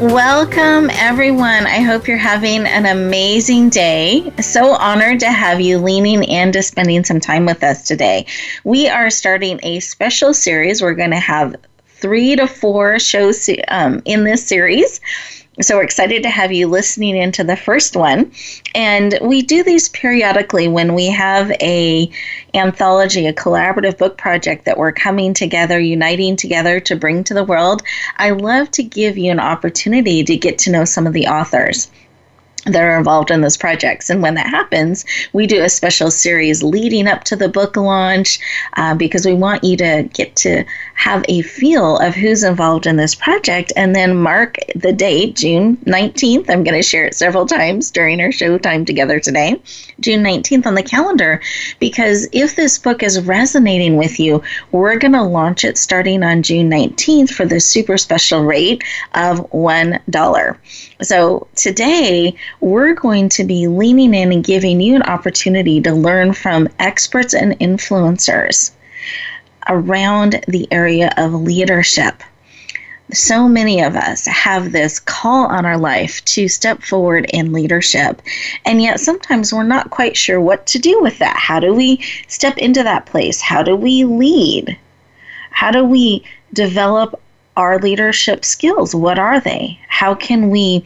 Welcome, everyone. I hope you're having an amazing day. So honored to have you leaning in to spending some time with us today. We are starting a special series. We're going to have three to four shows um, in this series so we're excited to have you listening into the first one. And we do these periodically when we have a anthology a collaborative book project that we're coming together uniting together to bring to the world. I love to give you an opportunity to get to know some of the authors that are involved in those projects. And when that happens, we do a special series leading up to the book launch uh, because we want you to get to have a feel of who's involved in this project and then mark the date, June 19th. I'm going to share it several times during our show time together today, June 19th on the calendar, because if this book is resonating with you, we're going to launch it starting on June 19th for the super special rate of $1. So today, we're going to be leaning in and giving you an opportunity to learn from experts and influencers around the area of leadership. So many of us have this call on our life to step forward in leadership, and yet sometimes we're not quite sure what to do with that. How do we step into that place? How do we lead? How do we develop our leadership skills? What are they? How can we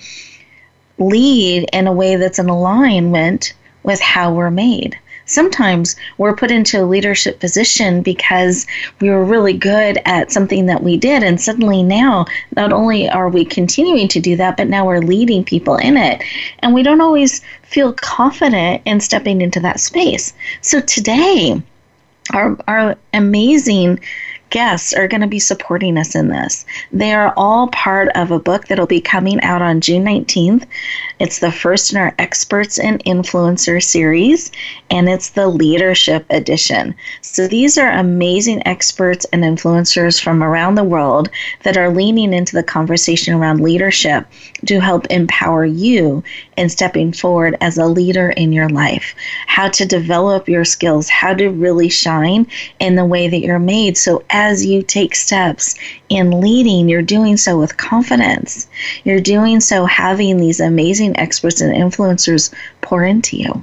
lead in a way that's in alignment with how we're made? sometimes we're put into a leadership position because we were really good at something that we did. And suddenly now, not only are we continuing to do that, but now we're leading people in it. And we don't always feel confident in stepping into that space. So today, our, our amazing guests are going to be supporting us in this. They are all part of a book that'll be coming out on June 19th. It's the first in our Experts and Influencer series, and it's the Leadership Edition. So these are amazing experts and influencers from around the world that are leaning into the conversation around leadership to help empower you in stepping forward as a leader in your life, how to develop your skills, how to really shine in the way that you're made. So as you take steps in leading, you're doing so with confidence. You're doing so having these amazing experts and influencers pour into you.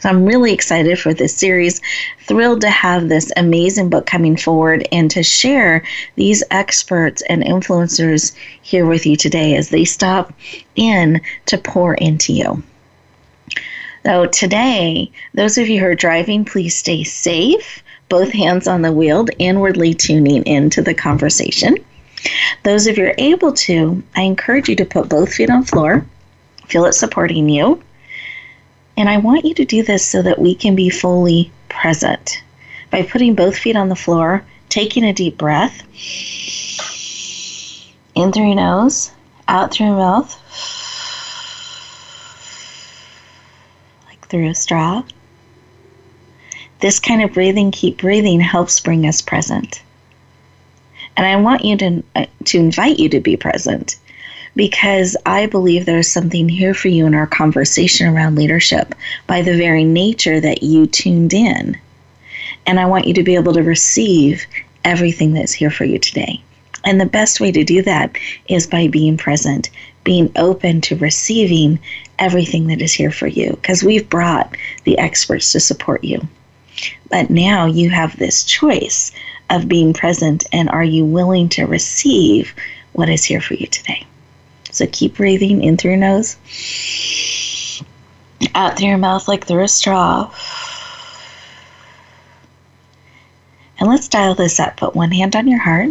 So I'm really excited for this series, thrilled to have this amazing book coming forward and to share these experts and influencers here with you today as they stop in to pour into you. So today, those of you who are driving, please stay safe both hands on the wheel, inwardly tuning into the conversation. Those of you are able to, I encourage you to put both feet on the floor, feel it supporting you. And I want you to do this so that we can be fully present. By putting both feet on the floor, taking a deep breath in through your nose, out through your mouth, like through a straw. This kind of breathing, keep breathing, helps bring us present. And I want you to, uh, to invite you to be present because I believe there's something here for you in our conversation around leadership by the very nature that you tuned in. And I want you to be able to receive everything that's here for you today. And the best way to do that is by being present, being open to receiving everything that is here for you, because we've brought the experts to support you. But now you have this choice of being present and are you willing to receive what is here for you today? So keep breathing in through your nose, out through your mouth like through a straw. And let's dial this up. Put one hand on your heart,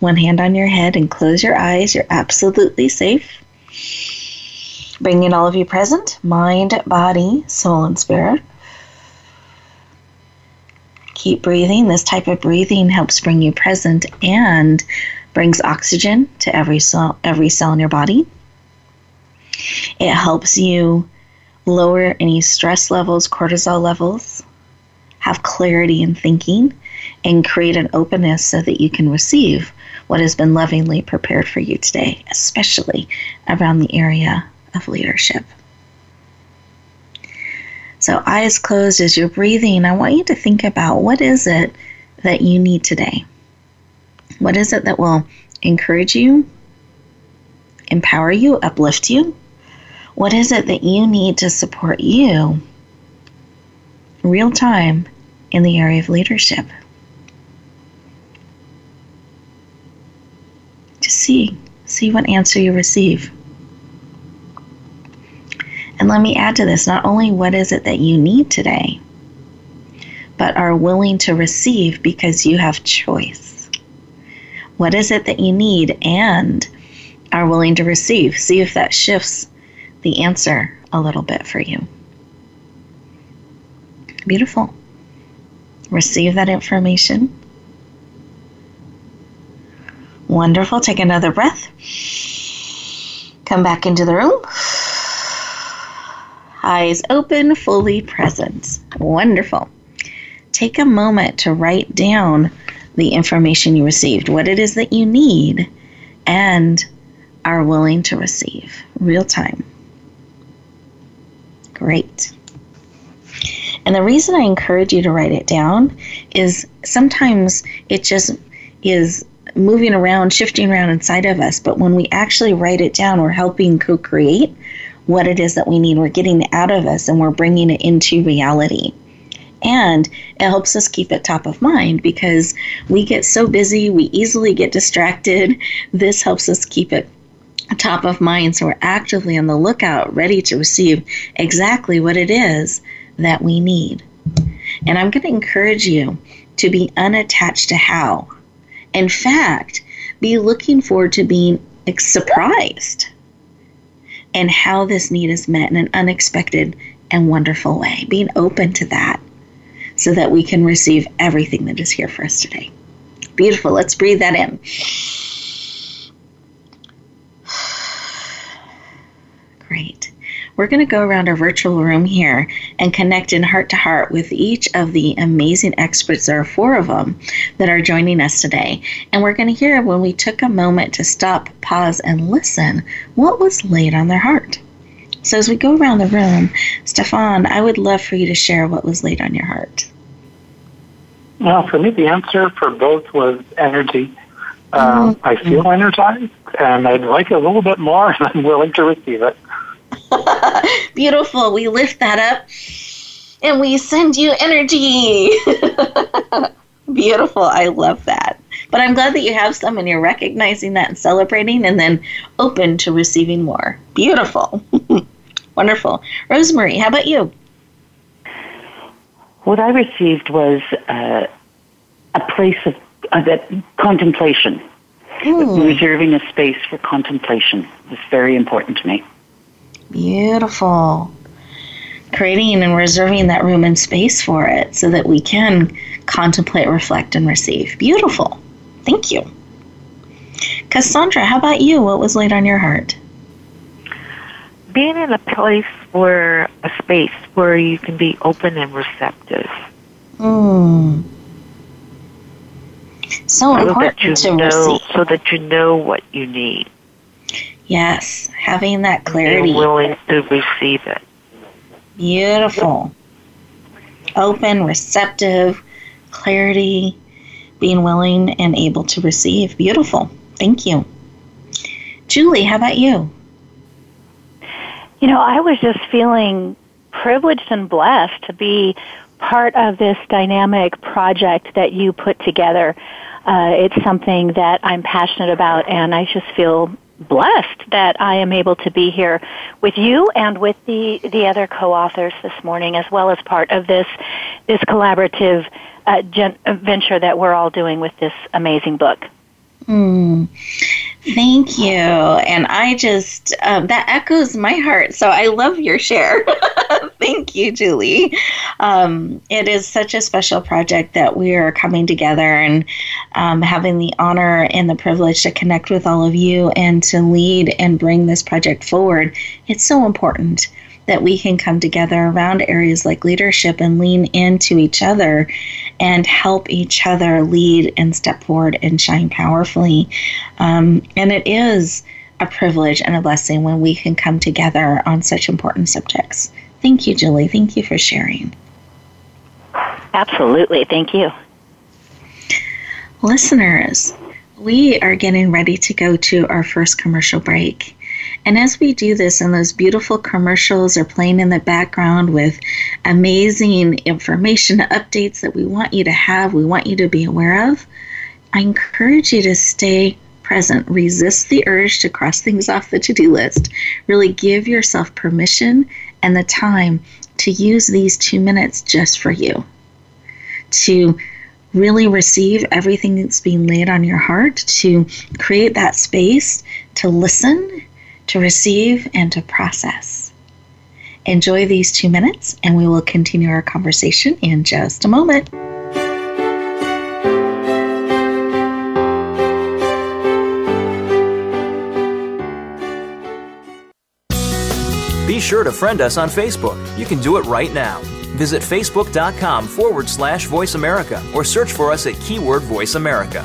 one hand on your head, and close your eyes. You're absolutely safe. Bringing all of you present mind, body, soul, and spirit. Keep breathing. This type of breathing helps bring you present and brings oxygen to every cell, every cell in your body. It helps you lower any stress levels, cortisol levels, have clarity in thinking, and create an openness so that you can receive what has been lovingly prepared for you today, especially around the area of leadership. So, eyes closed as you're breathing, I want you to think about what is it that you need today? What is it that will encourage you, empower you, uplift you? What is it that you need to support you real time in the area of leadership? Just see, see what answer you receive. And let me add to this not only what is it that you need today, but are willing to receive because you have choice. What is it that you need and are willing to receive? See if that shifts the answer a little bit for you. Beautiful. Receive that information. Wonderful. Take another breath. Come back into the room eyes open, fully present. Wonderful. Take a moment to write down the information you received, what it is that you need, and are willing to receive real time. Great. And the reason I encourage you to write it down is sometimes it just is moving around, shifting around inside of us. But when we actually write it down, we're helping co create what it is that we need. We're getting it out of us and we're bringing it into reality. And it helps us keep it top of mind because we get so busy, we easily get distracted. This helps us keep it top of mind so we're actively on the lookout, ready to receive exactly what it is that we need. And I'm going to encourage you to be unattached to how. In fact, be looking forward to being surprised and how this need is met in an unexpected and wonderful way. Being open to that so that we can receive everything that is here for us today. Beautiful. Let's breathe that in. Great we're going to go around our virtual room here and connect in heart to heart with each of the amazing experts. There are four of them that are joining us today. And we're going to hear when we took a moment to stop, pause, and listen what was laid on their heart. So as we go around the room, Steffan, I would love for you to share what was laid on your heart. Well, for me, the answer for both was energy. Uh, mm-hmm. I feel energized, and I'd like a little bit more, and I'm willing to receive it. Beautiful. We lift that up and we send you energy. Beautiful. I love that. But I'm glad that you have some and you're recognizing that and celebrating and then open to receiving more. Beautiful. Wonderful. Rosemarie, how about you? What I received was uh, a place of uh, that contemplation, mm. reserving a space for contemplation was very important to me. Beautiful. Creating and reserving that room and space for it so that we can contemplate, reflect, and receive. Beautiful. Thank you. Cassandra, how about you? What was laid on your heart? Being in a place where, a space where you can be open and receptive. Mm. So, so important to know, receive. So that you know what you need. Yes, having that clarity. Being willing to receive it. Beautiful. Open, receptive, clarity, being willing and able to receive. Beautiful. Thank you. Julie, how about you? You know, I was just feeling privileged and blessed to be part of this dynamic project that you put together. Uh, it's something that I'm passionate about, and I just feel blessed that I am able to be here with you and with the the other co-authors this morning, as well as part of this this collaborative uh, gen- venture that we're all doing with this amazing book. Mm. Thank you. And I just, um, that echoes my heart. So I love your share. Thank you, Julie. Um, it is such a special project that we are coming together and um, having the honor and the privilege to connect with all of you and to lead and bring this project forward. It's so important that we can come together around areas like leadership and lean into each other and help each other lead and step forward and shine powerfully. Um, and it is a privilege and a blessing when we can come together on such important subjects. Thank you, Julie. Thank you for sharing. Absolutely. Thank you. Listeners, we are getting ready to go to our first commercial break. And as we do this, and those beautiful commercials are playing in the background with amazing information updates that we want you to have, we want you to be aware of, I encourage you to stay present. Resist the urge to cross things off the to do list. Really give yourself permission and the time to use these two minutes just for you. To really receive everything that's being laid on your heart, to create that space to listen, to receive, and to process. Enjoy these two minutes, and we will continue our conversation in just a moment. Be sure to friend us on Facebook. You can do it right now. Visit facebook.com forward slash voice America or search for us at keyword voice America.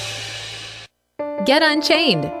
Get Unchained.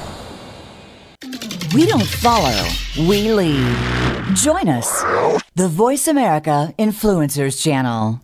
We don't follow, we lead. Join us, the Voice America Influencers Channel.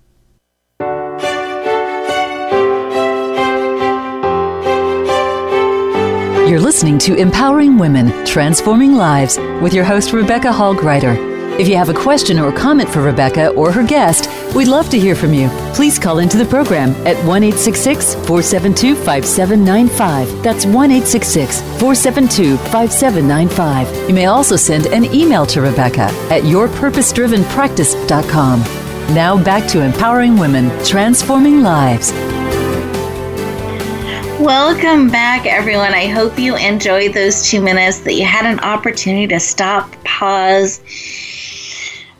You're listening to Empowering Women, Transforming Lives with your host, Rebecca Hall Gruyter. If you have a question or comment for Rebecca or her guest, we'd love to hear from you. Please call into the program at 1 472 5795. That's 1 472 5795. You may also send an email to Rebecca at yourpurposedrivenpractice.com. Now back to empowering women, transforming lives. Welcome back, everyone. I hope you enjoyed those two minutes, that you had an opportunity to stop, pause,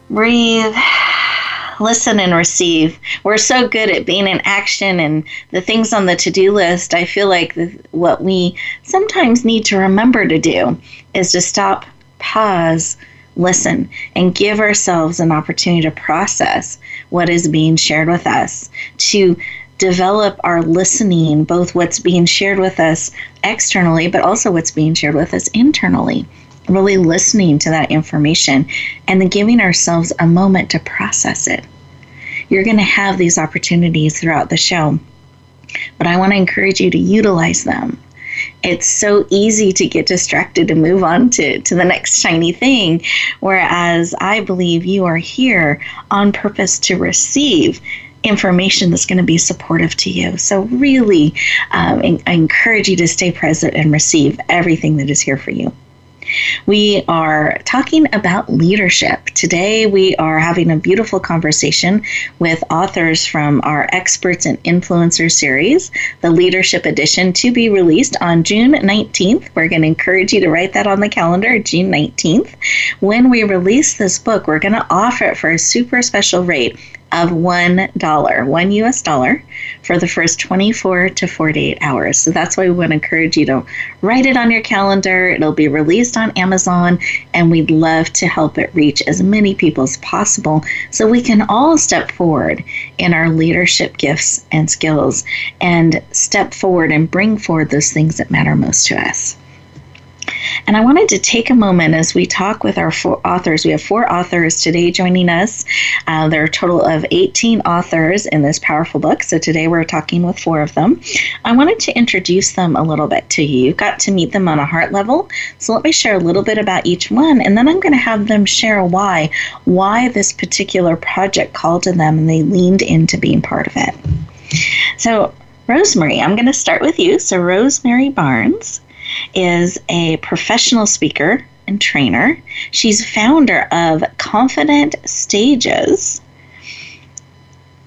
breathe, listen, and receive. We're so good at being in action and the things on the to do list. I feel like the, what we sometimes need to remember to do is to stop, pause, listen, and give ourselves an opportunity to process what is being shared with us, to develop our listening, both what's being shared with us externally, but also what's being shared with us internally. Really listening to that information and then giving ourselves a moment to process it. You're going to have these opportunities throughout the show, but I want to encourage you to utilize them. It's so easy to get distracted and move on to, to the next shiny thing, whereas I believe you are here on purpose to receive information that's going to be supportive to you. So, really, um, I encourage you to stay present and receive everything that is here for you. We are talking about leadership. Today, we are having a beautiful conversation with authors from our Experts and Influencers series, the Leadership Edition, to be released on June 19th. We're going to encourage you to write that on the calendar, June 19th. When we release this book, we're going to offer it for a super special rate of $1, one US dollar, for the first 24 to 48 hours. So that's why we want to encourage you to write it on your calendar. It'll be released on Amazon, and we'd love to help it reach as many people as possible so we can all step forward in our leadership gifts and skills and step forward and bring forward those things that matter most to us. And I wanted to take a moment as we talk with our four authors. We have four authors today joining us. Uh, there are a total of 18 authors in this powerful book. So today we're talking with four of them. I wanted to introduce them a little bit to you. You got to meet them on a heart level. So let me share a little bit about each one, and then I'm going to have them share why, why this particular project called to them and they leaned into being part of it. So, Rosemarie, I'm going to start with you. So, Rosemarie Barnes is a professional speaker and trainer. She's founder of Confident Stages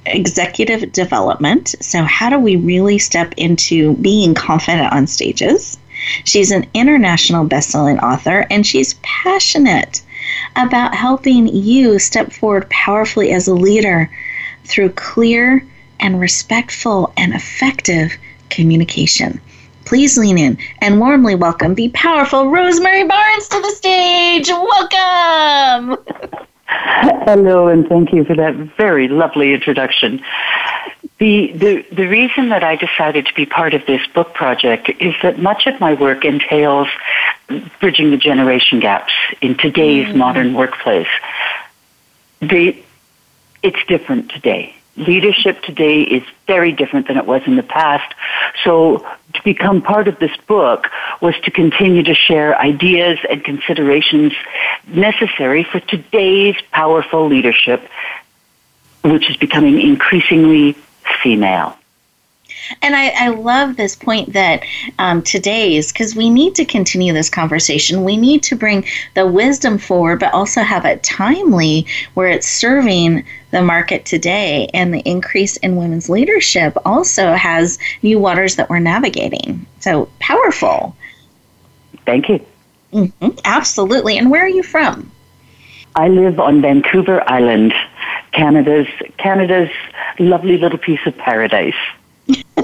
Executive Development. So, how do we really step into being confident on stages? She's an international best-selling author and she's passionate about helping you step forward powerfully as a leader through clear and respectful and effective communication please lean in and warmly welcome the powerful Rosemarie Barnes to the stage. Welcome. Hello, and thank you for that very lovely introduction. The, the, the reason that I decided to be part of this book project is that much of my work entails bridging the generation gaps in today's mm. modern workplace. The, it's different today leadership today is very different than it was in the past. So to become part of this book was to continue to share ideas and considerations necessary for today's powerful leadership, which is becoming increasingly female. And I, I love this point that um, today's, because we need to continue this conversation. We need to bring the wisdom forward, but also have it timely where it's serving the market today. And the increase in women's leadership also has new waters that we're navigating. So powerful. Thank you. Mm-hmm, absolutely. And where are you from? I live on Vancouver Island, Canada's Canada's lovely little piece of paradise.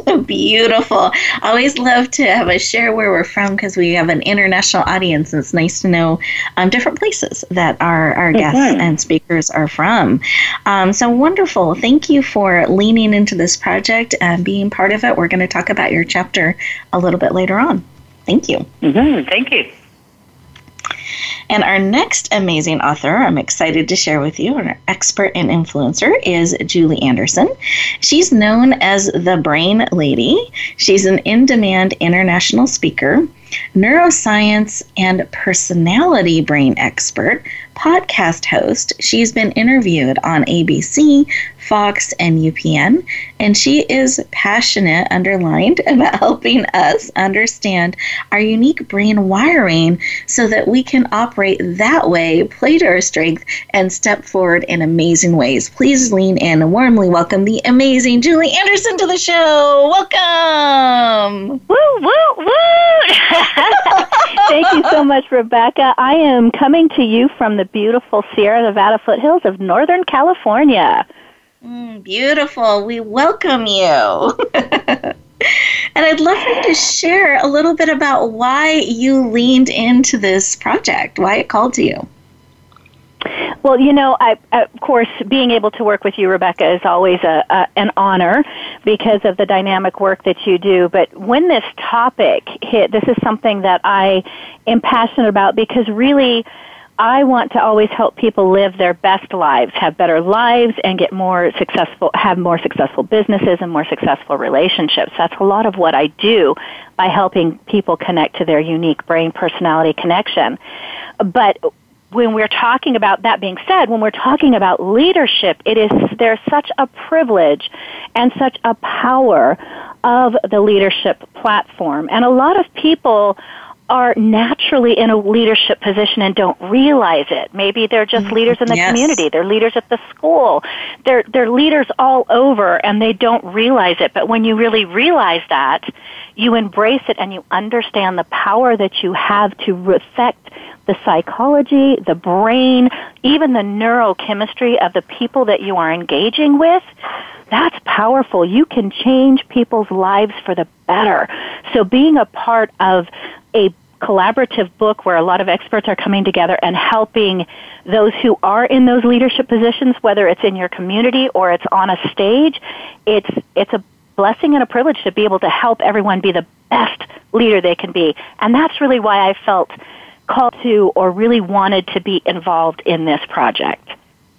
Beautiful. Always love to have a share where we're from because we have an international audience. And it's nice to know um, different places that our, our mm-hmm. guests and speakers are from. Um, so wonderful. Thank you for leaning into this project and being part of it. We're going to talk about your chapter a little bit later on. Thank you. Mm-hmm. Thank you. And our next amazing author, I'm excited to share with you, our expert and influencer, is Julie Anderson. She's known as the Brain Lady. She's an in demand international speaker, neuroscience and personality brain expert, podcast host. She's been interviewed on ABC, Fox, and UPN, and she is passionate, underlined, about helping us understand our unique brain wiring so that we can operate that way, play to our strength, and step forward in amazing ways. Please lean in and warmly welcome the amazing Julie Anderson to the show. Welcome. Woo, woo, woo. Thank you so much, Rebecca. I am coming to you from the beautiful Sierra Nevada foothills of Northern California. Mm, beautiful. We welcome you. and I'd love for you to share a little bit about why you leaned into this project, why it called to you. Well, you know, I, of course, being able to work with you, Rebecca, is always a, a, an honor because of the dynamic work that you do. But when this topic hit, this is something that I am passionate about because really, I want to always help people live their best lives, have better lives, and get more successful, have more successful businesses and more successful relationships. That's a lot of what I do by helping people connect to their unique brain personality connection. But when we're talking about that being said, when we're talking about leadership, it is there's such a privilege and such a power of the leadership platform. And a lot of people are naturally in a leadership position and don't realize it. Maybe they're just mm-hmm. leaders in the Yes. community. They're leaders at the school. They're they're leaders all over and they don't realize it. But when you really realize that, you embrace it and you understand the power that you have to affect the psychology, the brain, even the neurochemistry of the people that you are engaging with. That's powerful. You can change people's lives for the better. So being a part of a collaborative book where a lot of experts are coming together and helping those who are in those leadership positions, whether it's in your community or it's on a stage, it's it's a blessing and a privilege to be able to help everyone be the best leader they can be. And that's really why I felt called to or really wanted to be involved in this project.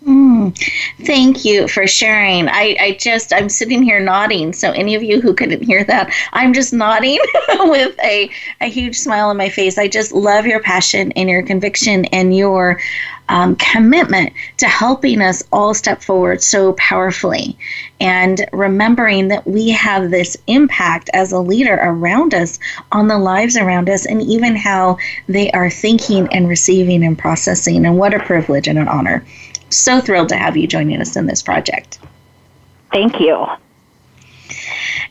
Mm, thank you for sharing. I, I just, I'm sitting here nodding. So, any of you who couldn't hear that, I'm just nodding with a, a huge smile on my face. I just love your passion and your conviction and your um, commitment to helping us all step forward so powerfully and remembering that we have this impact as a leader around us on the lives around us and even how they are thinking and receiving and processing. And what a privilege and an honor. So thrilled to have you joining us in this project. Thank you.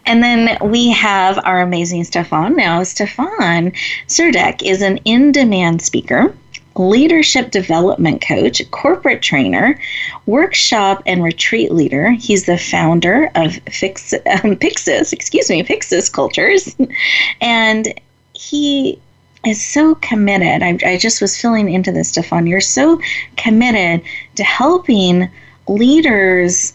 And then we have our amazing Steffan. Now, Steffan Surdek is an in demand speaker, leadership development coach, corporate trainer, workshop and retreat leader. He's the founder of Fix, um, Pyxis, excuse me, Pyxis Cultures. and he is so committed. I, I just was filling into this, Steffan. You're so committed to helping leaders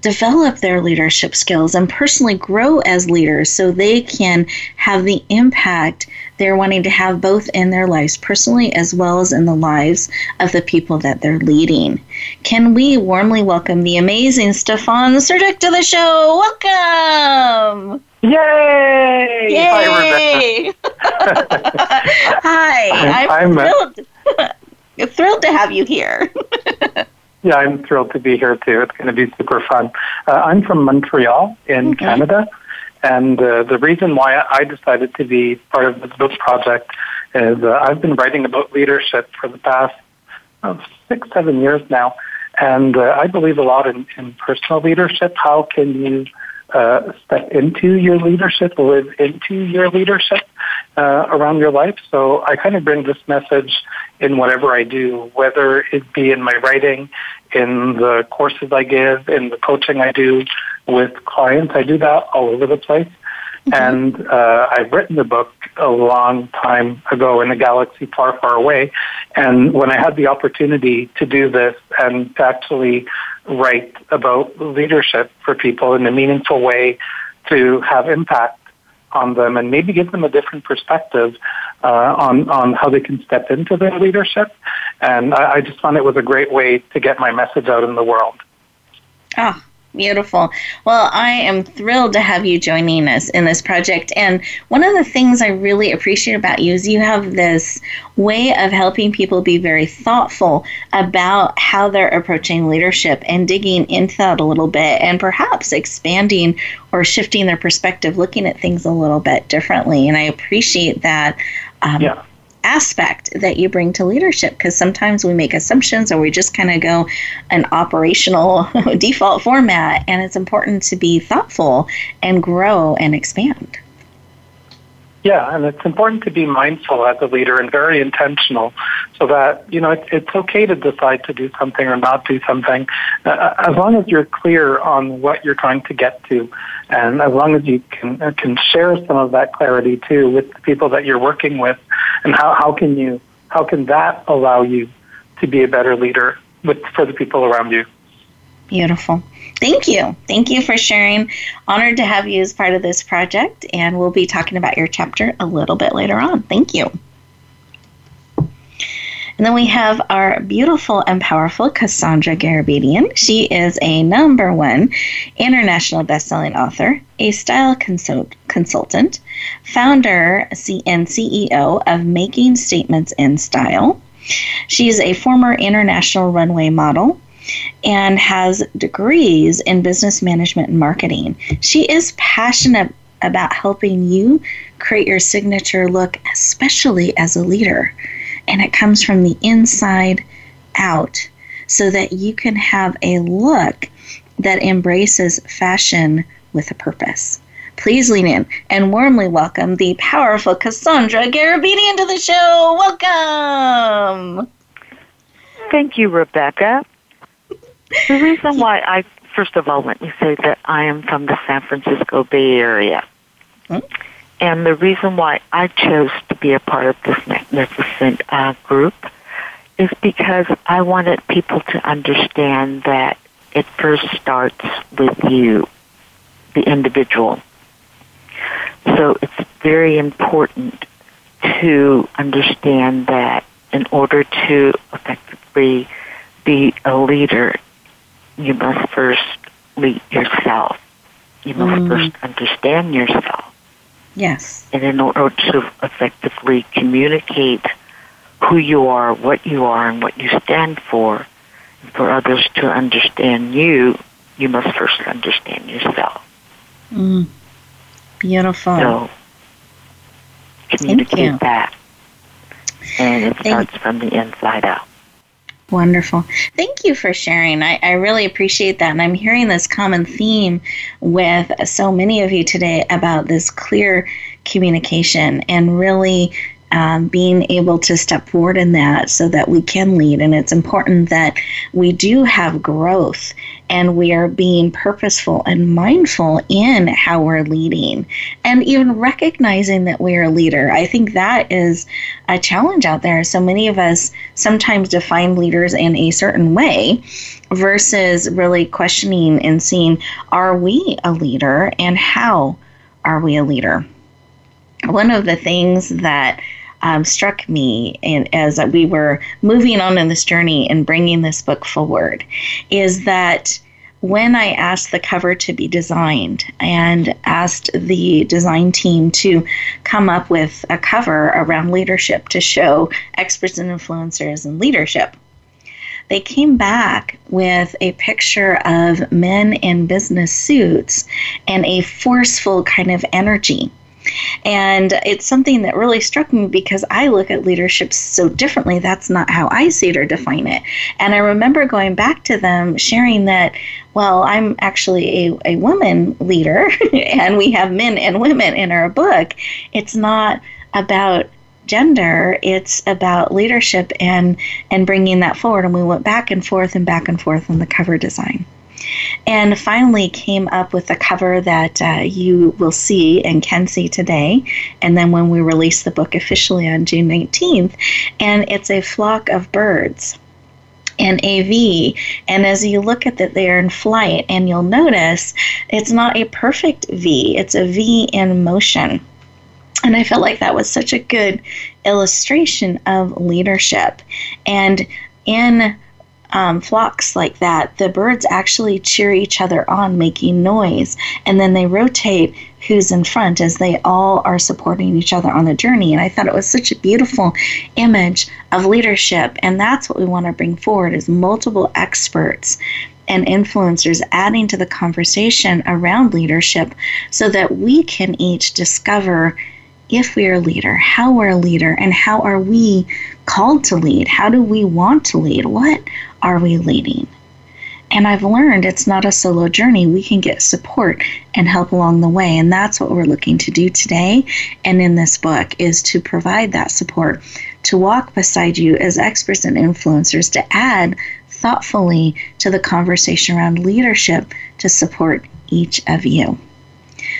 develop their leadership skills and personally grow as leaders so they can have the impact they're wanting to have both in their lives personally as well as in the lives of the people that they're leading. Can we warmly welcome the amazing Steffan Surdek to the show? Welcome! Yay! Yay! Hi, I'm, I'm, uh, thrilled, thrilled to have you here. Yeah, I'm thrilled to be here too. It's going to be super fun. Uh, I'm from Montreal in Okay. Canada, and uh, the reason why I decided to be part of this book project is uh, I've been writing about leadership for the past uh, six, seven years now, and uh, I believe a lot in, in personal leadership. How can you uh, step into your leadership, live into your leadership uh, around your life? So I kind of bring this message in whatever I do, whether it be in my writing, in the courses I give, in the coaching I do with clients. I do that all over the place. And uh, I've written the book a long time ago in a galaxy far, far away. And when I had the opportunity to do this and to actually write about leadership for people in a meaningful way to have impact on them and maybe give them a different perspective uh, on on how they can step into their leadership. And I, I just found it was a great way to get my message out in the world. Oh, beautiful. Well, I am thrilled to have you joining us in this project. And one of the things I really appreciate about you is you have this way of helping people be very thoughtful about how they're approaching leadership and digging into that a little bit and perhaps expanding or shifting their perspective, looking at things a little bit differently. And I appreciate that. Um, Yeah. aspect that you bring to leadership because sometimes we make assumptions or we just kind of go an operational default format and it's important to be thoughtful and grow and expand Yeah, and it's important to be mindful as a leader and very intentional so that, you know, it's, it's okay to decide to do something or not do something uh, as long as you're clear on what you're trying to get to and as long as you can, uh, can share some of that clarity too with the people that you're working with and how, how can you, how can that allow you to be a better leader with, for the people around you? Beautiful. Thank you. Thank you for sharing. Honored to have you as part of this project and we'll be talking about your chapter a little bit later on. Thank you. And then we have our beautiful and powerful Cassandra Garabedian. She is a number one international best-selling author, a style consult- consultant, founder and CEO of Making Statements in Style. She is a former international runway model and has degrees in business management and marketing. She is passionate about helping you create your signature look, especially as a leader. And it comes from the inside out so that you can have a look that embraces fashion with a purpose. Please lean in and warmly welcome the powerful Cassandra Garabedian to the show. Welcome. Thank you, Rebecca. The reason why I, first of all, let me say that I am from the San Francisco Bay Area. And the reason why I chose to be a part of this magnificent uh, group is because I wanted people to understand that it first starts with you, the individual. So it's very important to understand that in order to effectively be a leader, you must first meet yourself. You must mm. first understand yourself. Yes. And in order to effectively communicate who you are, what you are, and what you stand for, for others to understand you, you must first understand yourself. Mm. Beautiful. So, communicate that. And it starts from the inside out. Wonderful. Thank you for sharing. I, I really appreciate that. And I'm hearing this common theme with so many of you today about this clear communication and really um, being able to step forward in that so that we can lead. And it's important that we do have growth and we are being purposeful and mindful in how we're leading and even recognizing that we're a leader. I think that is a challenge out there. So many of us sometimes define leaders in a certain way versus really questioning and seeing are we a leader and how are we a leader? One of the things that um, struck me and as we were moving on in this journey and bringing this book forward is that when I asked the cover to be designed and asked the design team to come up with a cover around leadership to show experts and influencers and leadership, they came back with a picture of men in business suits and a forceful kind of energy and it's something that really struck me because I look at leadership so differently. That's not how I see it or define it. And I remember going back to them sharing that, well, I'm actually a, a woman leader and we have men and women in our book. It's not about gender it's about leadership and and bringing that forward and we went back and forth and back and forth on the cover design and finally came up with a cover that uh, you will see and can see today. And then when we release the book officially on June 19th, and it's a flock of birds an AV. And as you look at that, they are in flight, and you'll notice it's not a perfect V, it's a V in motion. And I felt like that was such a good illustration of leadership. And in um, flocks like that, the birds actually cheer each other on, making noise, and then they rotate who's in front as they all are supporting each other on the journey. And I thought it was such a beautiful image of leadership, and that's what we want to bring forward: is multiple experts and influencers adding to the conversation around leadership, so that we can each discover if we are a leader, how we're a leader, and how are we called to lead? How do we want to lead? What are we leading? And I've learned it's not a solo journey. We can get support and help along the way. And that's what we're looking to do today and in this book is to provide that support, to walk beside you as experts and influencers, to add thoughtfully to the conversation around leadership to support each of you.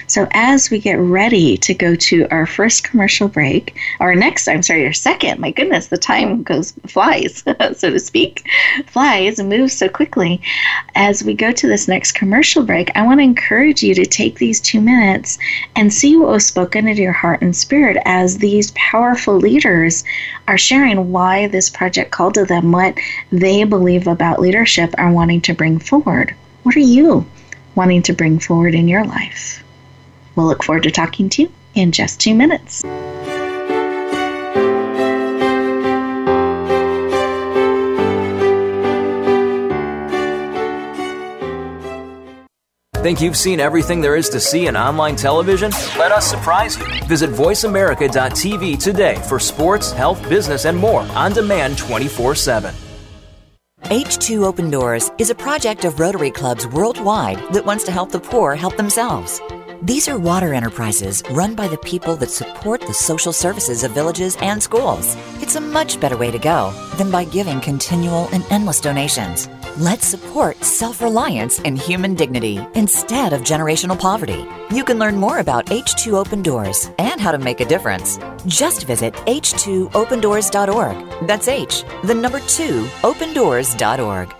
So as we get ready to go to our first commercial break, our next, I'm sorry, our second, my goodness, the time goes, flies, so to speak, flies and moves so quickly. As we go to this next commercial break, I want to encourage you to take these two minutes and see what was spoken into your heart and spirit as these powerful leaders are sharing why this project called to them, what they believe about leadership are wanting to bring forward. What are you wanting to bring forward in your life? We'll look forward to talking to you in just two minutes. Think you've seen everything there is to see in online television? Let us surprise you. Visit VoiceAmerica.tv today for sports, health, business, and more on demand 24 7. H2 Open Doors is a project of Rotary Clubs worldwide that wants to help the poor help themselves. These are water enterprises run by the people that support the social services of villages and schools. It's a much better way to go than by giving continual and endless donations. Let's support self reliance and human dignity instead of generational poverty. You can learn more about H2 Open Doors and how to make a difference. Just visit h2opendoors.org. That's H, the number 2, opendoors.org.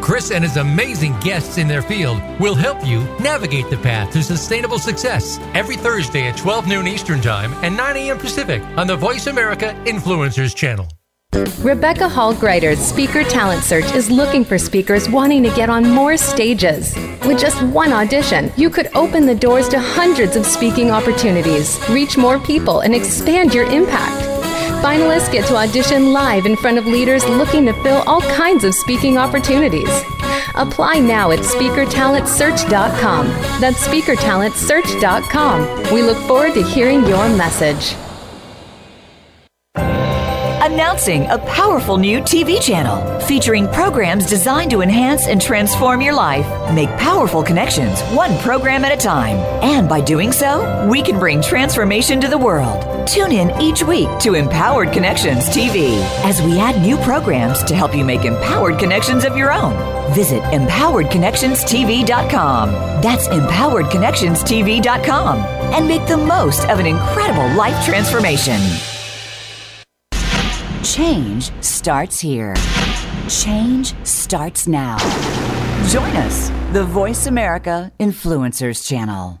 Chris and his amazing guests in their field will help you navigate the path to sustainable success every Thursday at 12 noon Eastern Time and 9 a.m. Pacific on the Voice America Influencers channel. Rebecca Hall Gruyter's Speaker Talent Search is looking for speakers wanting to get on more stages. With just one audition, you could open the doors to hundreds of speaking opportunities, reach more people, and expand your impact. Finalists get to audition live in front of leaders looking to fill all kinds of speaking opportunities. Apply now at speakertalentsearch.com. That's speakertalentsearch.com. We look forward to hearing your message. Announcing a powerful new TV channel featuring programs designed to enhance and transform your life. Make powerful connections, one program at a time. And by doing so, we can bring transformation to the world. Tune in each week to Empowered Connections TV as we add new programs to help you make empowered connections of your own. Visit empoweredconnectionstv.com. That's empoweredconnectionstv.com and make the most of an incredible life transformation. Change starts here. Change starts now. Join us, the Voice America Influencers Channel.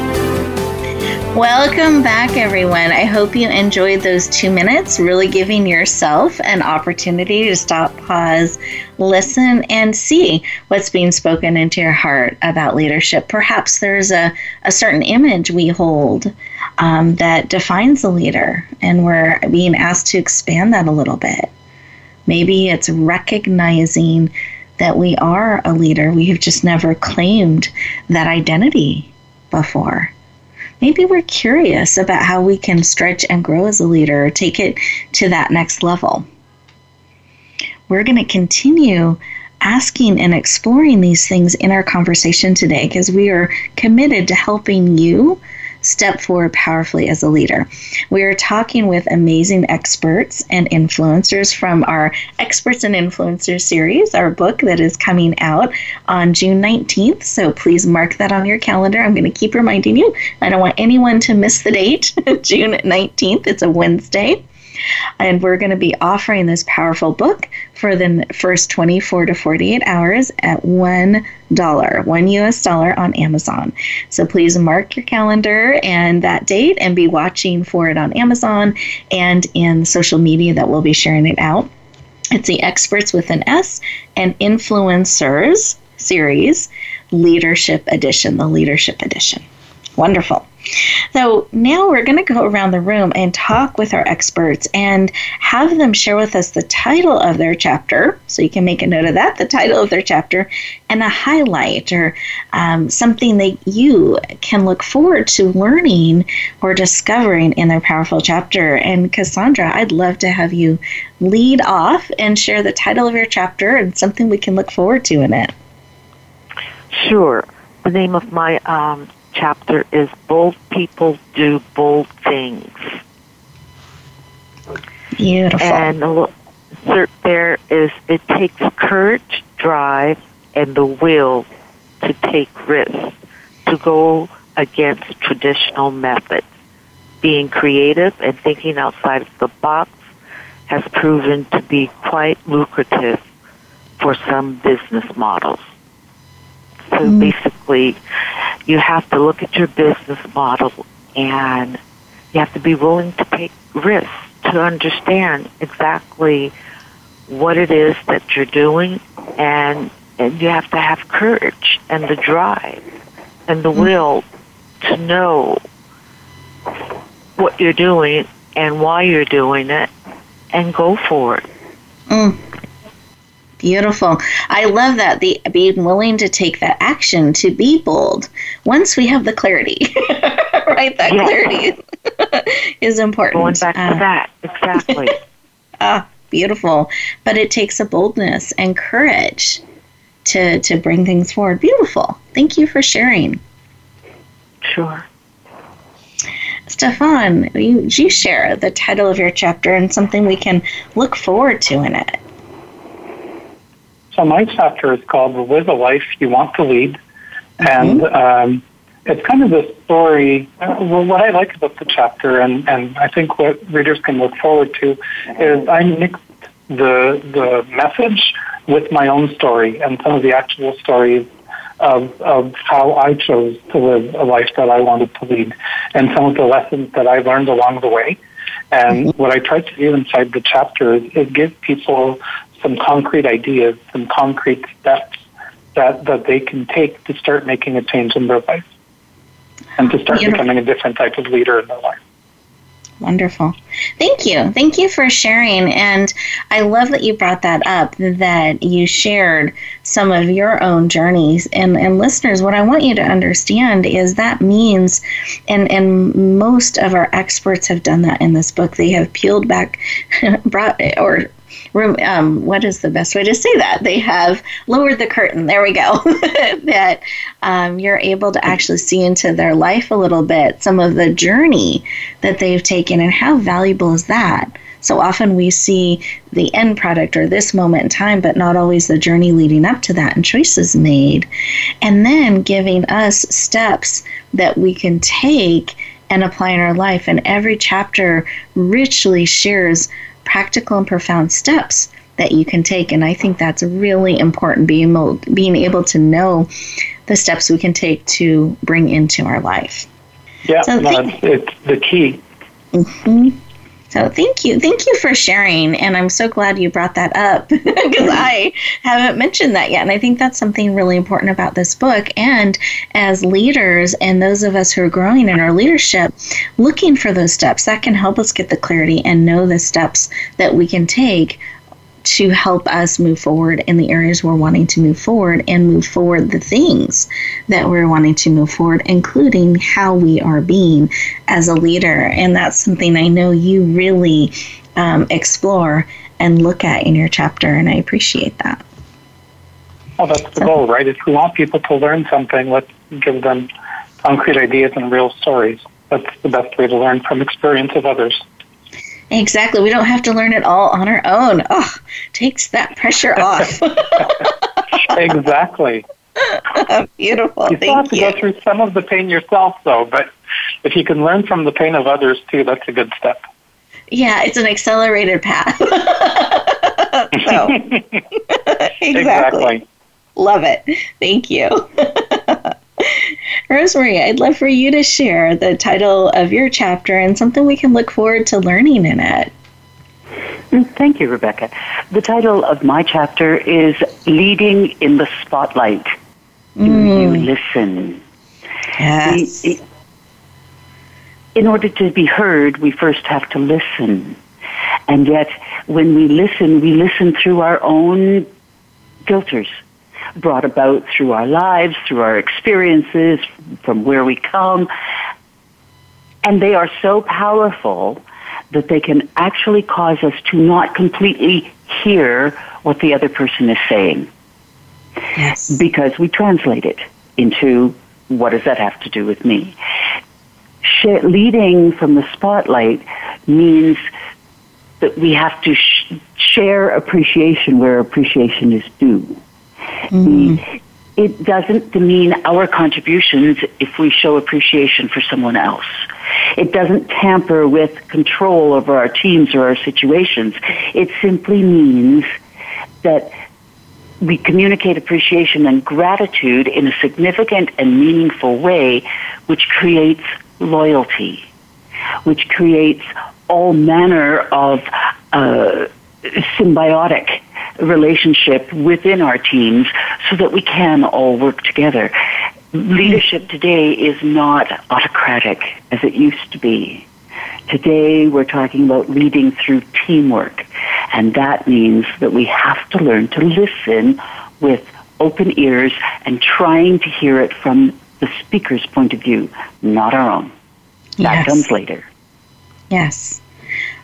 Welcome back, everyone. I hope you enjoyed those two minutes, really giving yourself an opportunity to stop, pause, listen, and see what's being spoken into your heart about leadership. Perhaps there's a, a certain image we hold um, that defines a leader, and we're being asked to expand that a little bit. Maybe it's recognizing that we are a leader, we have just never claimed that identity before maybe we're curious about how we can stretch and grow as a leader take it to that next level. We're going to continue asking and exploring these things in our conversation today because we are committed to helping you step forward powerfully as a leader. We are talking with amazing experts and influencers from our Experts and Influencers series, our book that is coming out on June 19th. So please mark that on your calendar. I'm going to keep reminding you. I don't want anyone to miss the date, June 19th. It's a Wednesday. And we're going to be offering this powerful book for the first 24 to 48 hours at $1, one US dollar on Amazon. So please mark your calendar and that date and be watching for it on Amazon and in social media that we'll be sharing it out. It's the Experts with an S and Influencers series, Leadership Edition, the Leadership Edition. Wonderful. So now we're going to go around the room and talk with our experts and have them share with us the title of their chapter. So you can make a note of that, the title of their chapter, and a highlight or um, something that you can look forward to learning or discovering in their powerful chapter. And Cassandra, I'd love to have you lead off and share the title of your chapter and something we can look forward to in it. Sure. The name of my um, chapter is Bold People Do Bold Things. Beautiful. And there is, it takes courage, drive, and the will to take risks, to go against traditional methods. Being creative and thinking outside of the box has proven to be quite lucrative for some business models. So mm. basically, you have to look at your business model and you have to be willing to take risks to understand exactly what it is that you're doing and and you have to have courage and the drive and the mm. will to know what you're doing and why you're doing it and go for it. Mm. Beautiful. I love that the being willing to take that action to be bold once we have the clarity. right? That yeah. clarity is important. Going back uh, to that, exactly. ah, beautiful. But it takes a boldness and courage to to bring things forward. Beautiful. Thank you for sharing. Sure. Steffan, you, you share the title of your chapter and something we can look forward to in it. So my chapter is called "Live a Life You Want to Lead," mm-hmm. and um, it's kind of the story. Well, what I like about the chapter, and, and I think what readers can look forward to, is I mixed the the message with my own story and some of the actual stories of, of how I chose to live a life that I wanted to lead and some of the lessons that I learned along the way. And mm-hmm. what I tried to do inside the chapter is, is give people some concrete ideas, some concrete steps that, that they can take to start making a change in their life and to start Beautiful. becoming a different type of leader in their life. Wonderful. Thank you. Thank you for sharing. And I love that you brought that up, that you shared some of your own journeys. And, and listeners, what I want you to understand is that means, and, and most of our experts have done that in this book, they have peeled back, brought, or um, what is the best way to say that? They have lowered the curtain. There we go. that um, you're able to actually see into their life a little bit, some of the journey that they've taken, and how valuable is that? So often we see the end product or this moment in time, but not always the journey leading up to that and choices made. And then giving us steps that we can take and apply in our life. And every chapter richly shares practical and profound steps that you can take. And I think that's really important being able, being able to know the steps we can take to bring into our life. Yeah, so no, it's, it's the key. Mm-hmm. So thank you. Thank you for sharing. And I'm so glad you brought that up because I haven't mentioned that yet. And I think that's something really important about this book. And as leaders and those of us who are growing in our leadership, looking for those steps that can help us get the clarity and know the steps that we can take to help us move forward in the areas we're wanting to move forward and move forward the things that we're wanting to move forward, including how we are being as a leader. And that's something I know you really um, explore and look at in your chapter, and I appreciate that. Well, that's the so, goal, right? If we want people to learn something, let's give them concrete ideas and real stories. That's the best way to learn from experience of others. Exactly. We don't have to learn it all on our own. Oh, takes that pressure off. exactly. Beautiful. You still have to you. go through some of the pain yourself, though. But if you can learn from the pain of others too, that's a good step. Yeah, it's an accelerated path. so, exactly. exactly. Love it. Thank you. Rosemarie, I'd love for you to share the title of your chapter and something we can look forward to learning in it. Mm, thank you, Rebecca. The title of my chapter is Leading in the Spotlight. Do mm. you listen? Yes. in order to be heard, we first have to listen. And yet, when we listen, we listen through our own filters brought about through our lives, through our experiences, from where we come. And they are so powerful that they can actually cause us to not completely hear what the other person is saying. Yes. Because we translate it into what does that have to do with me? leading from the spotlight means that we have to sh- share appreciation where appreciation is due. Mm. It doesn't demean our contributions if we show appreciation for someone else. It doesn't tamper with control over our teams or our situations. It simply means that we communicate appreciation and gratitude in a significant and meaningful way, which creates loyalty, which creates all manner of uh, symbiotic relationship within our teams so that we can all work together. Leadership today is not autocratic as it used to be. Today we're talking about leading through teamwork. And that means that we have to learn to listen with open ears and trying to hear it from the speaker's point of view, not our own. That yes. comes later. Yes.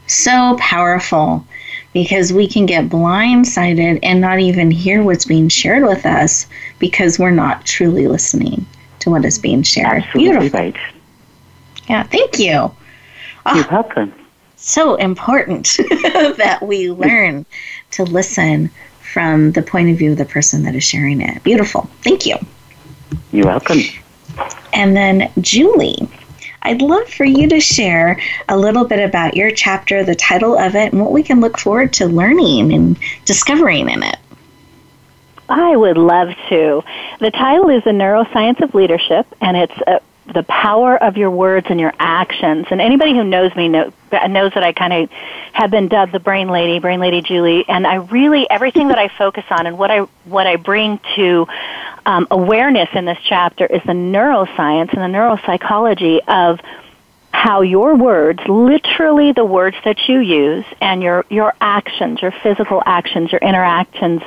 So powerful because we can get blindsided and not even hear what's being shared with us because we're not truly listening to what is being shared. Absolutely Beautiful. Right. Yeah, thank you. Ah, You're oh, welcome. So important that we learn to listen from the point of view of the person that is sharing it. Beautiful. Thank you. You're welcome. And then Julie, I'd love for you to share a little bit about your chapter, the title of it, and what we can look forward to learning and discovering in it. I would love to. The title is The Neuroscience of Leadership, and it's uh, the power of your words and your actions. And anybody who knows me know, knows that I kind of have been dubbed the brain lady, brain lady Julie. And I really everything that I focus on and what I what I bring to um, awareness in this chapter is the neuroscience and the neuropsychology of how your words, literally the words that you use, and your, your actions, your physical actions, your interactions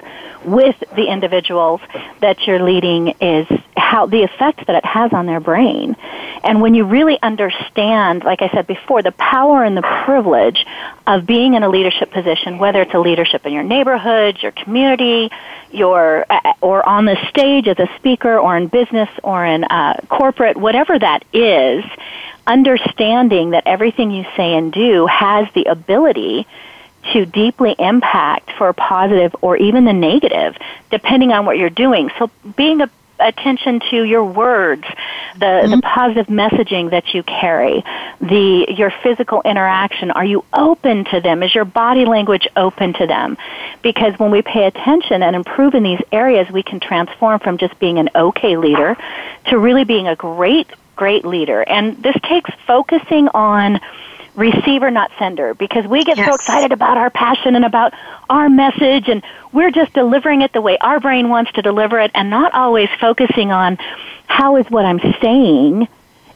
with the individuals that you're leading is how the effect that it has on their brain. And when you really understand, like I said before, the power and the privilege of being in a leadership position, whether it's a leadership in your neighborhood, your community, your, uh, or on the stage as a speaker, or in business, or in uh, corporate, whatever that is, understanding that everything you say and do has the ability to deeply impact for a positive or even the negative, depending on what you're doing. So being a attention to your words, the, mm-hmm. the positive messaging that you carry, the your physical interaction. Are you open to them? Is your body language open to them? Because when we pay attention and improve in these areas, we can transform from just being an okay leader to really being a great, great leader. And this takes focusing on receiver, not sender, because we get yes. so excited about our passion and about our message, and we're just delivering it the way our brain wants to deliver it, and not always focusing on how is what I'm saying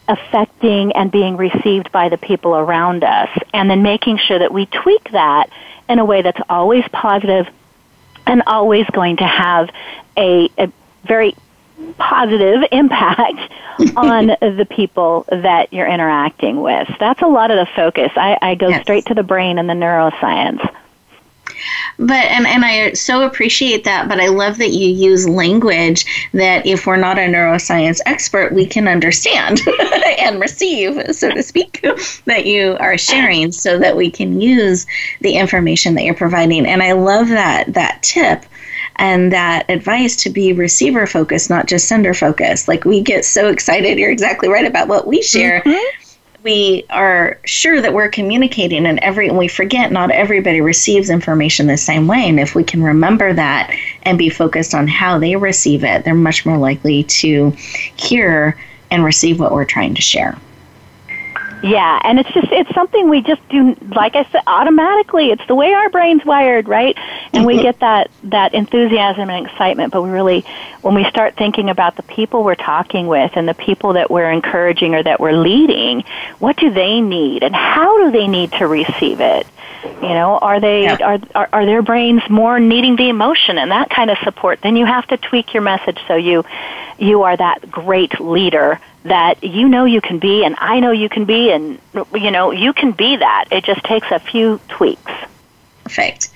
affecting and being received by the people around us, and then making sure that we tweak that in a way that's always positive and always going to have a, a very positive impact on the people that you're interacting with. That's a lot of the focus. I, I go yes. straight to the brain and the neuroscience. But and, and I so appreciate that, but I love that you use language that if we're not a neuroscience expert, we can understand and receive, so to speak, that you are sharing so that we can use the information that you're providing. And I love that that tip and that advice to be receiver focused, not just sender focused. Like we get so excited, you're exactly right about what we share. Mm-hmm. We are sure that we're communicating, and every and we forget not everybody receives information the same way. And if we can remember that and be focused on how they receive it, they're much more likely to hear and receive what we're trying to share. Yeah, and it's just it's something we just do like I said automatically. It's the way our brain's wired, right? And we get that that enthusiasm and excitement, but we really when we start thinking about the people we're talking with and the people that we're encouraging or that we're leading, what do they need and how do they need to receive it? You know, are they yeah. are, are are their brains more needing the emotion and that kind of support? Then you have to tweak your message so you you are that great leader that you know you can be and I know you can be and you know you can be that. It just takes a few tweaks. Perfect.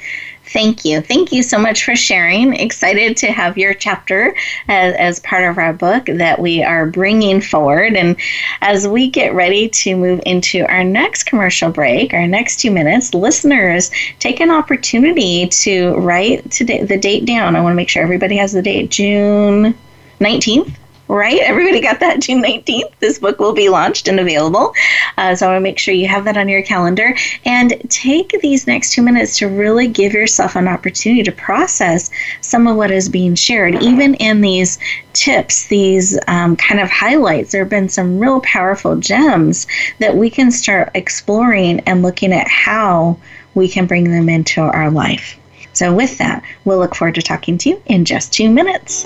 Thank you. Thank you so much for sharing. Excited to have your chapter as, as part of our book that we are bringing forward. And as we get ready to move into our next commercial break, our next two minutes, listeners take an opportunity to write today, the date down. I want to make sure everybody has the date June 19th right? Everybody got that June 19th. This book will be launched and available. Uh, so I want to make sure you have that on your calendar and take these next two minutes to really give yourself an opportunity to process some of what is being shared. Even in these tips, these um, kind of highlights, there have been some real powerful gems that we can start exploring and looking at how we can bring them into our life. So, with that, we'll look forward to talking to you in just two minutes.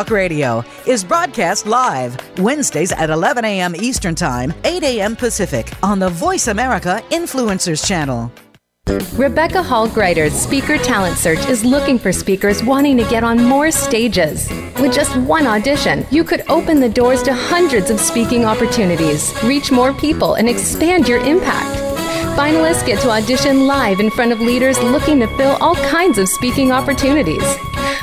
Talk Radio is broadcast live Wednesdays at 11 a.m. Eastern Time, 8 a.m. Pacific on the Voice America Influencers Channel. Rebecca Hall Gruyter's Speaker Talent Search is looking for speakers wanting to get on more stages. With just one audition, you could open the doors to hundreds of speaking opportunities, reach more people, and expand your impact. Finalists get to audition live in front of leaders looking to fill all kinds of speaking opportunities.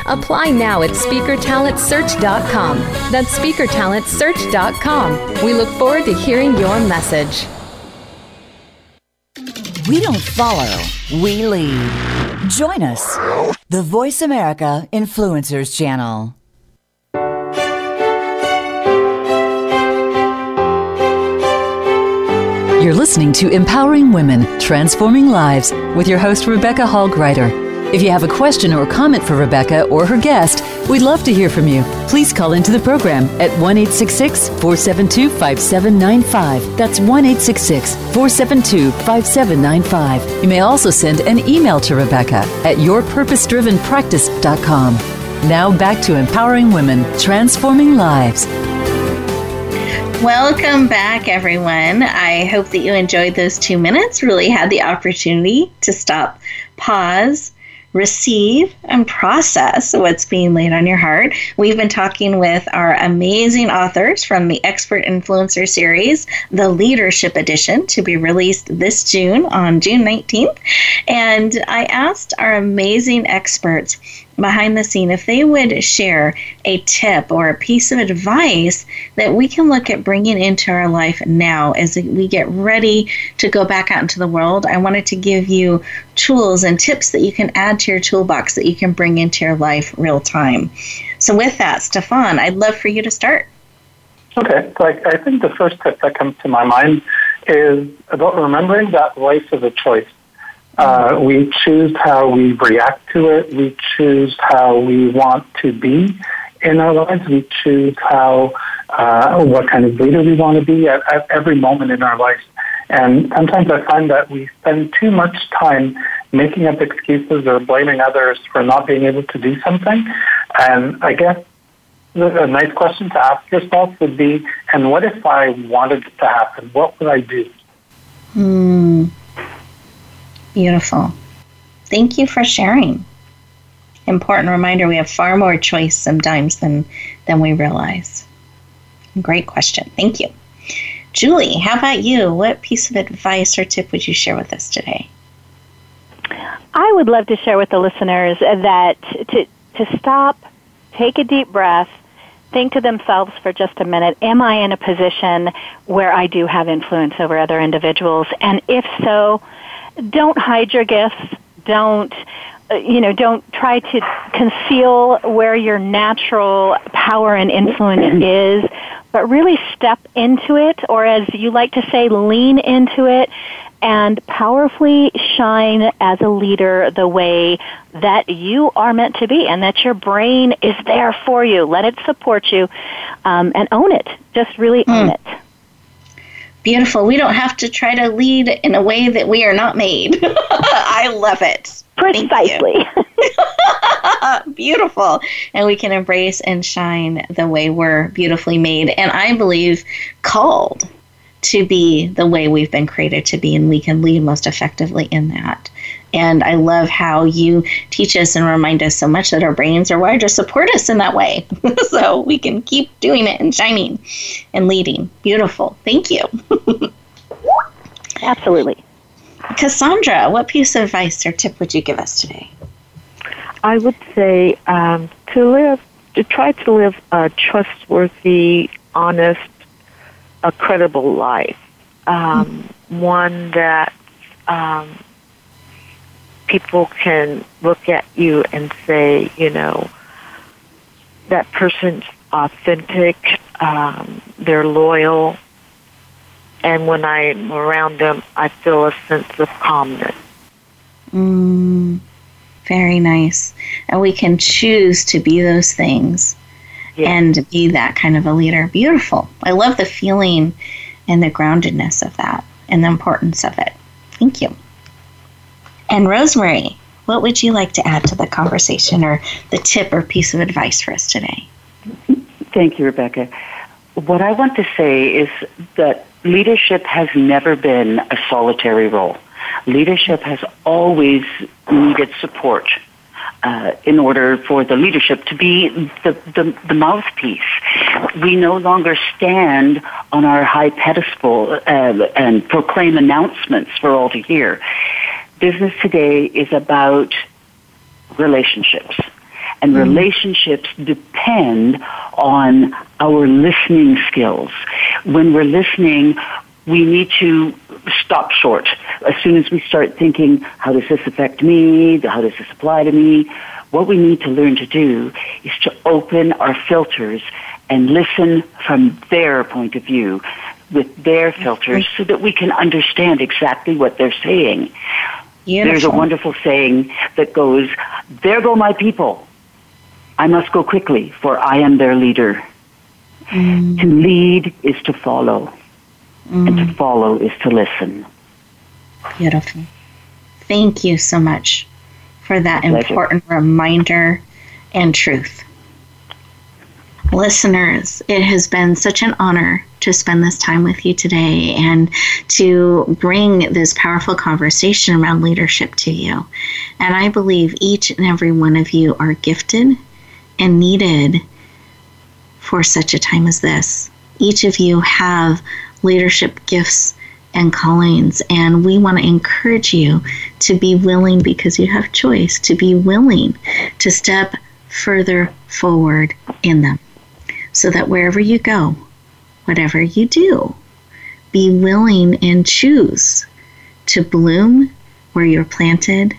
Apply now at speakertalentsearch.com. That's speakertalentsearch.com. We look forward to hearing your message. We don't follow, we lead. Join us, the Voice America Influencers Channel. You're listening to Empowering Women, Transforming Lives with your host, Rebecca Hall Gruyter. If you have a question or comment for Rebecca or her guest, we'd love to hear from you. Please call into the program at 1 472 5795. That's 1 472 5795. You may also send an email to Rebecca at yourpurposedrivenpractice.com. Now back to empowering women, transforming lives. Welcome back, everyone. I hope that you enjoyed those two minutes, really had the opportunity to stop, pause, receive and process what's being laid on your heart. We've been talking with our amazing authors from the Expert Influencer series, the Leadership Edition, to be released this June on June 19th. And I asked our amazing experts behind the scene if they would share a tip or a piece of advice that we can look at bringing into our life now as we get ready to go back out into the world. I wanted to give you tools and tips that you can add to your toolbox that you can bring into your life real time. So, with that, Steffan, I'd love for you to start. Okay, I, I think the first tip that comes to my mind is about remembering that life is a choice. Uh, we choose how we react to it. We choose how we want to be in our lives. We choose how, uh, what kind of leader we want to be at, at every moment in our life. And sometimes I find that we spend too much time making up excuses or blaming others for not being able to do something. And I guess a nice question to ask yourself would be, and what if I wanted it to happen? What would I do? Hmm. Beautiful. Thank you for sharing. Important reminder we have far more choice sometimes than, than we realize. Great question. Thank you. Julie, how about you? What piece of advice or tip would you share with us today? I would love to share with the listeners that to, to stop, take a deep breath, think to themselves for just a minute, am I in a position where I do have influence over other individuals? And if so, don't hide your gifts. Don't uh, you know, don't try to conceal where your natural power and influence is, but really step into it, or as you like to say, lean into it and powerfully shine as a leader the way that you are meant to be and that your brain is there for you. Let it support you um, and own it. Just really own mm. it. Beautiful. We don't have to try to lead in a way that we are not made. I love it. Precisely. Beautiful. And we can embrace and shine the way we're beautifully made. And I believe called to be the way we've been created to be, and we can lead most effectively in that. And I love how you teach us and remind us so much that our brains are wired to support us in that way. so we can keep doing it and shining and leading. Beautiful. Thank you. Absolutely. Cassandra, what piece of advice or tip would you give us today? I would say um, to live, to try to live a trustworthy, honest, a credible life, um, mm-hmm. one that um, people can look at you and say, you know, that person's authentic, um, they're loyal, and when I'm around them, I feel a sense of calmness. Mm, very nice. And we can choose to be those things and be that kind of a leader. Beautiful. I love the feeling and the groundedness of that and the importance of it. Thank you. And Rosemarie, what would you like to add to the conversation or the tip or piece of advice for us today? Thank you, Rebecca. What I want to say is that leadership has never been a solitary role. Leadership has always needed support uh, in order for the leadership to be the, the, the, mouthpiece. We no longer stand on our high pedestal uh, and proclaim announcements for all to hear. Business today is about relationships. And mm-hmm. relationships depend on our listening skills. When we're listening, we need to stop short. As soon as we start thinking, how does this affect me? How does this apply to me? What we need to learn to do is to open our filters and listen from their point of view with their filters so that we can understand exactly what they're saying. Beautiful. There's a wonderful saying that goes, There go my people. I must go quickly, for I am their leader. Mm. To lead is to follow mm. and to follow is to listen. Beautiful. Thank you so much for that important reminder and truth. Listeners, it has been such an honor to spend this time with you today and to bring this powerful conversation around leadership to you. And I believe each and every one of you are gifted and needed for such a time as this. Each of you have leadership gifts and callings. And we want to encourage you to be willing, because you have choice, to be willing to step further forward in them. So that wherever you go, whatever you do, be willing and choose to bloom where you're planted,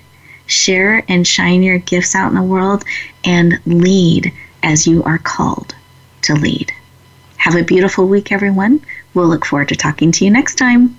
share and shine your gifts out in the world, and lead as you are called to lead. Have a beautiful week, everyone. We'll look forward to talking to you next time.